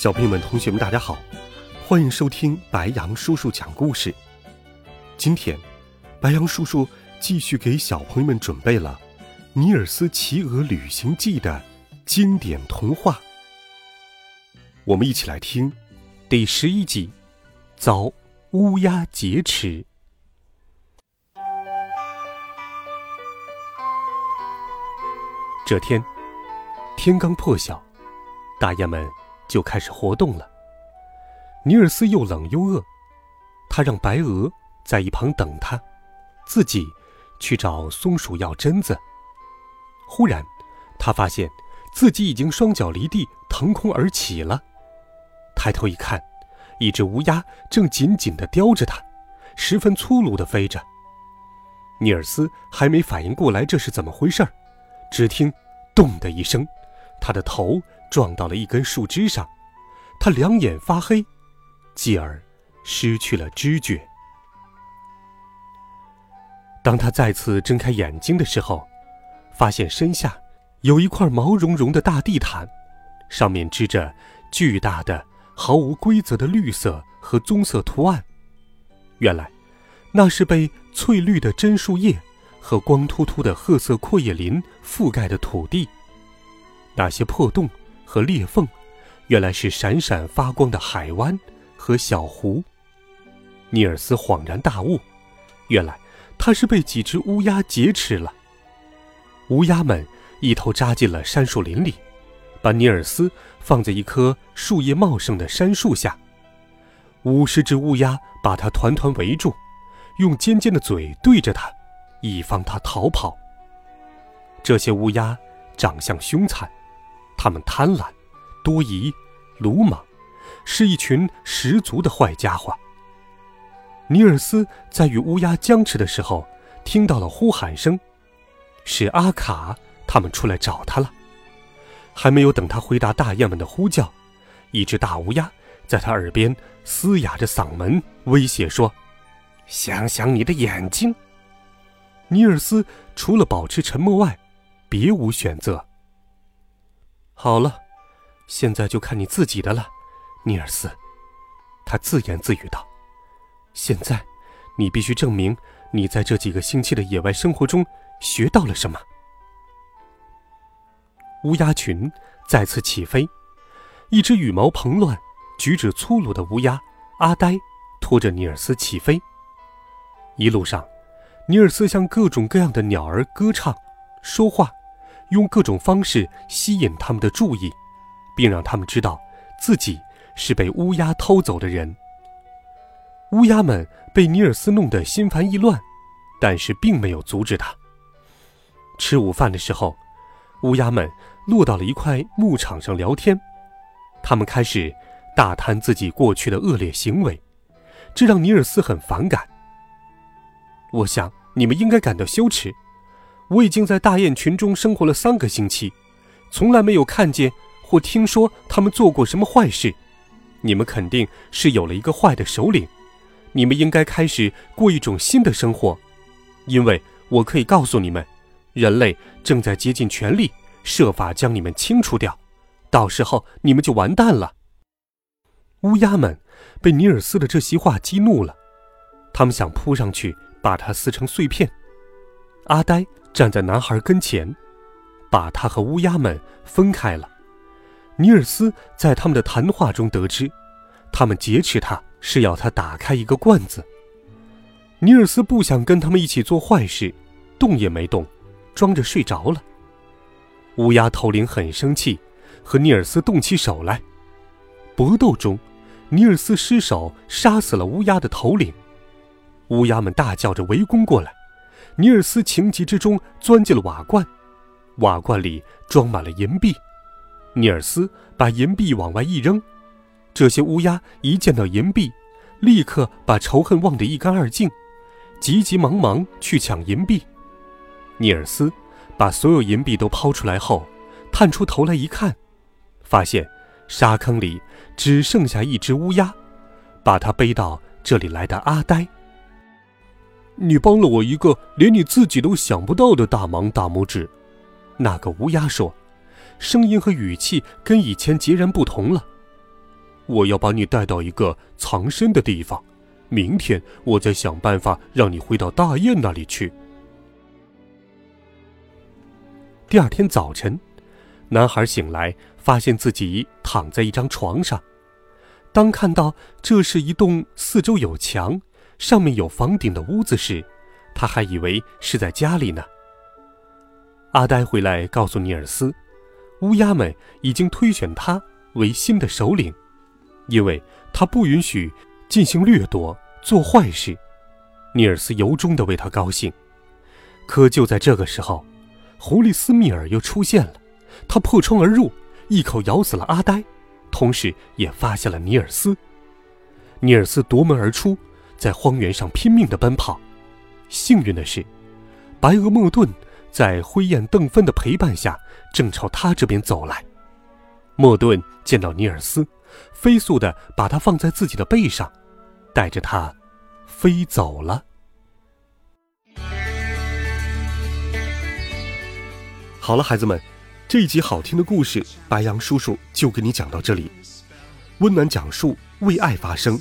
小朋友们、同学们，大家好，欢迎收听白羊叔叔讲故事。今天，白羊叔叔继续给小朋友们准备了《尼尔斯骑鹅旅行记》的经典童话。我们一起来听第十一集：遭乌鸦劫持。这天，天刚破晓，大雁们。就开始活动了。尼尔斯又冷又饿，他让白鹅在一旁等他，自己去找松鼠要榛子。忽然，他发现自己已经双脚离地，腾空而起了。抬头一看，一只乌鸦正紧紧地叼着他，十分粗鲁地飞着。尼尔斯还没反应过来这是怎么回事儿，只听“咚”的一声，他的头。撞到了一根树枝上，他两眼发黑，继而失去了知觉。当他再次睁开眼睛的时候，发现身下有一块毛茸茸的大地毯，上面织着巨大的、毫无规则的绿色和棕色图案。原来，那是被翠绿的针树叶和光秃秃的褐色阔叶林覆盖的土地。那些破洞。和裂缝，原来是闪闪发光的海湾和小湖。尼尔斯恍然大悟，原来他是被几只乌鸦劫持了。乌鸦们一头扎进了杉树林里，把尼尔斯放在一棵树叶茂盛的杉树下。五十只乌鸦把他团团围住，用尖尖的嘴对着他，以防他逃跑。这些乌鸦长相凶残。他们贪婪、多疑、鲁莽，是一群十足的坏家伙。尼尔斯在与乌鸦僵持的时候，听到了呼喊声，是阿卡他们出来找他了。还没有等他回答大雁们的呼叫，一只大乌鸦在他耳边嘶哑着嗓门威胁说：“想想你的眼睛。”尼尔斯除了保持沉默外，别无选择。好了，现在就看你自己的了，尼尔斯。他自言自语道：“现在，你必须证明你在这几个星期的野外生活中学到了什么。”乌鸦群再次起飞，一只羽毛蓬乱、举止粗鲁的乌鸦阿呆拖着尼尔斯起飞。一路上，尼尔斯向各种各样的鸟儿歌唱、说话。用各种方式吸引他们的注意，并让他们知道自己是被乌鸦偷走的人。乌鸦们被尼尔斯弄得心烦意乱，但是并没有阻止他。吃午饭的时候，乌鸦们落到了一块牧场上聊天，他们开始大谈自己过去的恶劣行为，这让尼尔斯很反感。我想你们应该感到羞耻。我已经在大雁群中生活了三个星期，从来没有看见或听说他们做过什么坏事。你们肯定是有了一个坏的首领，你们应该开始过一种新的生活，因为我可以告诉你们，人类正在竭尽全力设法将你们清除掉，到时候你们就完蛋了。乌鸦们被尼尔斯的这席话激怒了，他们想扑上去把它撕成碎片。阿呆。站在男孩跟前，把他和乌鸦们分开了。尼尔斯在他们的谈话中得知，他们劫持他是要他打开一个罐子。尼尔斯不想跟他们一起做坏事，动也没动，装着睡着了。乌鸦头领很生气，和尼尔斯动起手来。搏斗中，尼尔斯失手杀死了乌鸦的头领，乌鸦们大叫着围攻过来。尼尔斯情急之中钻进了瓦罐，瓦罐里装满了银币。尼尔斯把银币往外一扔，这些乌鸦一见到银币，立刻把仇恨忘得一干二净，急急忙忙去抢银币。尼尔斯把所有银币都抛出来后，探出头来一看，发现沙坑里只剩下一只乌鸦，把它背到这里来的阿呆。你帮了我一个连你自己都想不到的大忙，大拇指。那个乌鸦说，声音和语气跟以前截然不同了。我要把你带到一个藏身的地方，明天我再想办法让你回到大雁那里去。第二天早晨，男孩醒来，发现自己躺在一张床上。当看到这是一栋四周有墙。上面有房顶的屋子时，他还以为是在家里呢。阿呆回来告诉尼尔斯，乌鸦们已经推选他为新的首领，因为他不允许进行掠夺、做坏事。尼尔斯由衷地为他高兴。可就在这个时候，狐狸斯密尔又出现了，他破窗而入，一口咬死了阿呆，同时也发现了尼尔斯。尼尔斯夺门而出。在荒原上拼命地奔跑，幸运的是，白鹅莫顿在灰雁邓芬的陪伴下，正朝他这边走来。莫顿见到尼尔斯，飞速地把他放在自己的背上，带着他飞走了。好了，孩子们，这一集好听的故事，白羊叔叔就给你讲到这里。温暖讲述，为爱发声，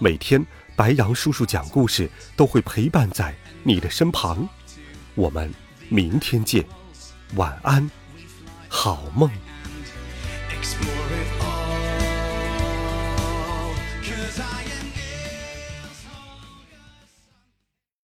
每天。白杨叔叔讲故事都会陪伴在你的身旁，我们明天见，晚安，好梦。